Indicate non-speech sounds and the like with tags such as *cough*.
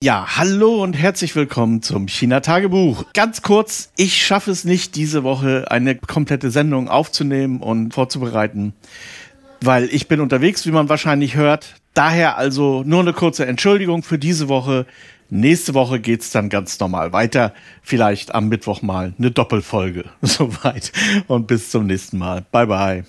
Ja, hallo und herzlich willkommen zum China-Tagebuch. Ganz kurz, ich schaffe es nicht, diese Woche eine komplette Sendung aufzunehmen und vorzubereiten, weil ich bin unterwegs, wie man wahrscheinlich hört. Daher also nur eine kurze Entschuldigung für diese Woche. Nächste Woche geht's dann ganz normal weiter. Vielleicht am Mittwoch mal eine Doppelfolge. *laughs* Soweit und bis zum nächsten Mal. Bye bye.